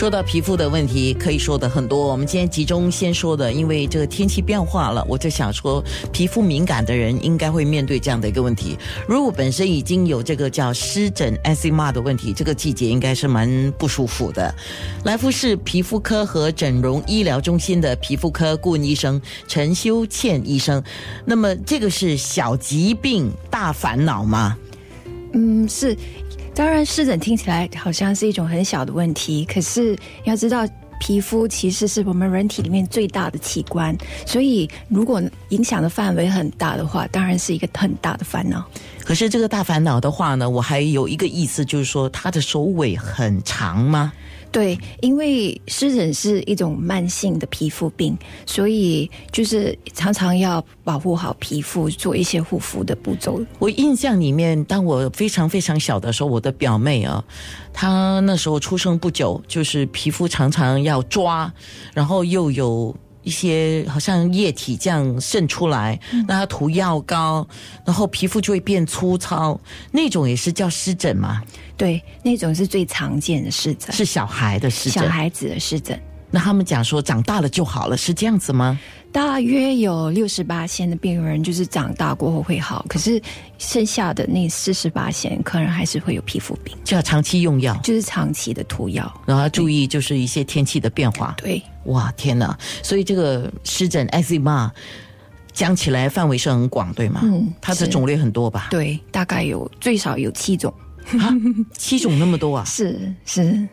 说到皮肤的问题，可以说的很多。我们今天集中先说的，因为这个天气变化了，我就想说，皮肤敏感的人应该会面对这样的一个问题。如果本身已经有这个叫湿疹 （ECM） 的问题，这个季节应该是蛮不舒服的。来福士皮肤科和整容医疗中心的皮肤科顾问医生陈修倩医生，那么这个是小疾病大烦恼吗？嗯，是。当然，湿疹听起来好像是一种很小的问题，可是要知道，皮肤其实是我们人体里面最大的器官，所以如果影响的范围很大的话，当然是一个很大的烦恼。可是这个大烦恼的话呢，我还有一个意思，就是说，它的首尾很长吗？对，因为湿疹是一种慢性的皮肤病，所以就是常常要保护好皮肤，做一些护肤的步骤。我印象里面，当我非常非常小的时候，我的表妹啊，她那时候出生不久，就是皮肤常常要抓，然后又有。一些好像液体这样渗出来，那他涂药膏，然后皮肤就会变粗糙，那种也是叫湿疹吗？对，那种是最常见的湿疹，是小孩的湿疹，小孩子的湿疹。那他们讲说长大了就好了，是这样子吗？大约有六十八线的病人就是长大过后会好，可是剩下的那四十八线可能还是会有皮肤病，就要长期用药，就是长期的涂药，然后注意就是一些天气的变化。对，哇，天哪！所以这个湿疹 eczema 讲起来范围是很广，对吗？嗯，它的种类很多吧？对，大概有最少有七种，七种那么多啊？是 是。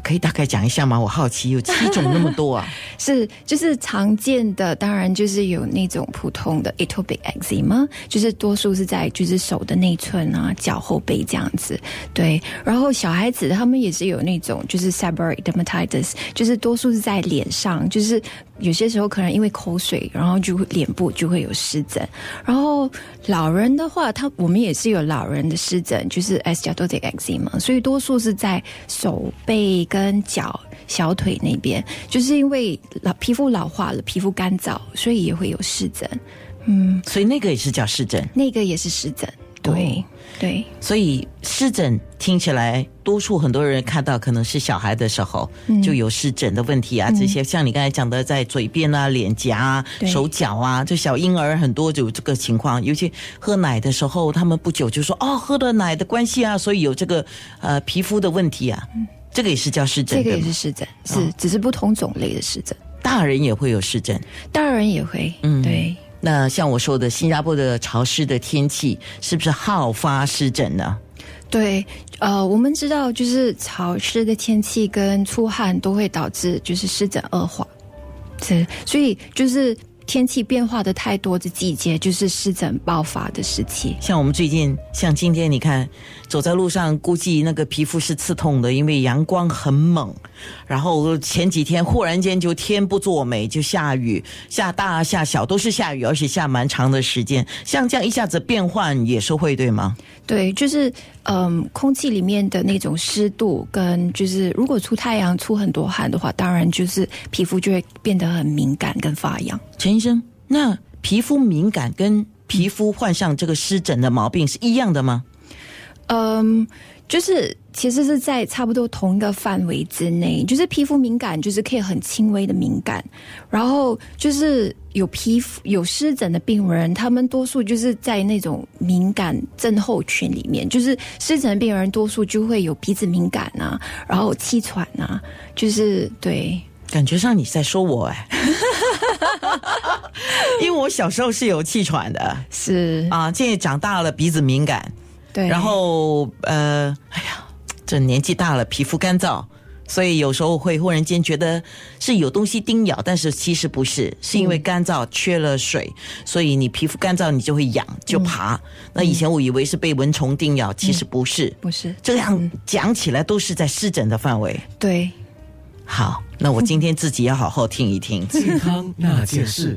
可以大概讲一下吗？我好奇，有七种那么多啊？是，就是常见的，当然就是有那种普通的 atopic eczema，就是多数是在就是手的内寸啊、脚后背这样子。对，然后小孩子他们也是有那种就是 seborrheic dermatitis，就是多数是在脸上，就是有些时候可能因为口水，然后就会脸部就会有湿疹。然后老人的话，他我们也是有老人的湿疹，就是 s t o t i c eczema，所以多数是在手背。跟脚、小腿那边，就是因为老皮肤老化了，皮肤干燥，所以也会有湿疹。嗯，所以那个也是叫湿疹，那个也是湿疹。对对，所以湿疹听起来，多数很多人看到可能是小孩的时候就有湿疹的问题啊。这些像你刚才讲的，在嘴边啊、脸颊啊、手脚啊，就小婴儿很多有这个情况。尤其喝奶的时候，他们不久就说哦，喝了奶的关系啊，所以有这个呃皮肤的问题啊。这个也是叫湿疹，这个也是湿疹，是只是不同种类的湿疹。大人也会有湿疹，大人也会，嗯，对。那像我说的，新加坡的潮湿的天气是不是好发湿疹呢？对，呃，我们知道，就是潮湿的天气跟出汗都会导致就是湿疹恶化，是，所以就是。天气变化的太多的季节，就是湿疹爆发的时期。像我们最近，像今天，你看走在路上，估计那个皮肤是刺痛的，因为阳光很猛。然后前几天忽然间就天不作美，就下雨，下大下小都是下雨，而且下蛮长的时间。像这样一下子变换也是会对吗？对，就是嗯，空气里面的那种湿度跟就是如果出太阳出很多汗的话，当然就是皮肤就会变得很敏感跟发痒。陈医生，那皮肤敏感跟皮肤患上这个湿疹的毛病是一样的吗？嗯，就是其实是在差不多同一个范围之内，就是皮肤敏感，就是可以很轻微的敏感，然后就是有皮肤有湿疹的病人，他们多数就是在那种敏感症候群里面，就是湿疹的病人多数就会有鼻子敏感啊，然后气喘啊，就是对。感觉上你在说我哎，因为我小时候是有气喘的，是。啊，现在长大了鼻子敏感，对，然后呃，哎呀，这年纪大了皮肤干燥，所以有时候会忽然间觉得是有东西叮咬，但是其实不是，是因为干燥缺了水，所以你皮肤干燥你就会痒就爬。那以前我以为是被蚊虫叮咬，其实不是，不是。这样讲起来都是在湿疹的范围，对。好，那我今天自己要好好听一听 健康那件事。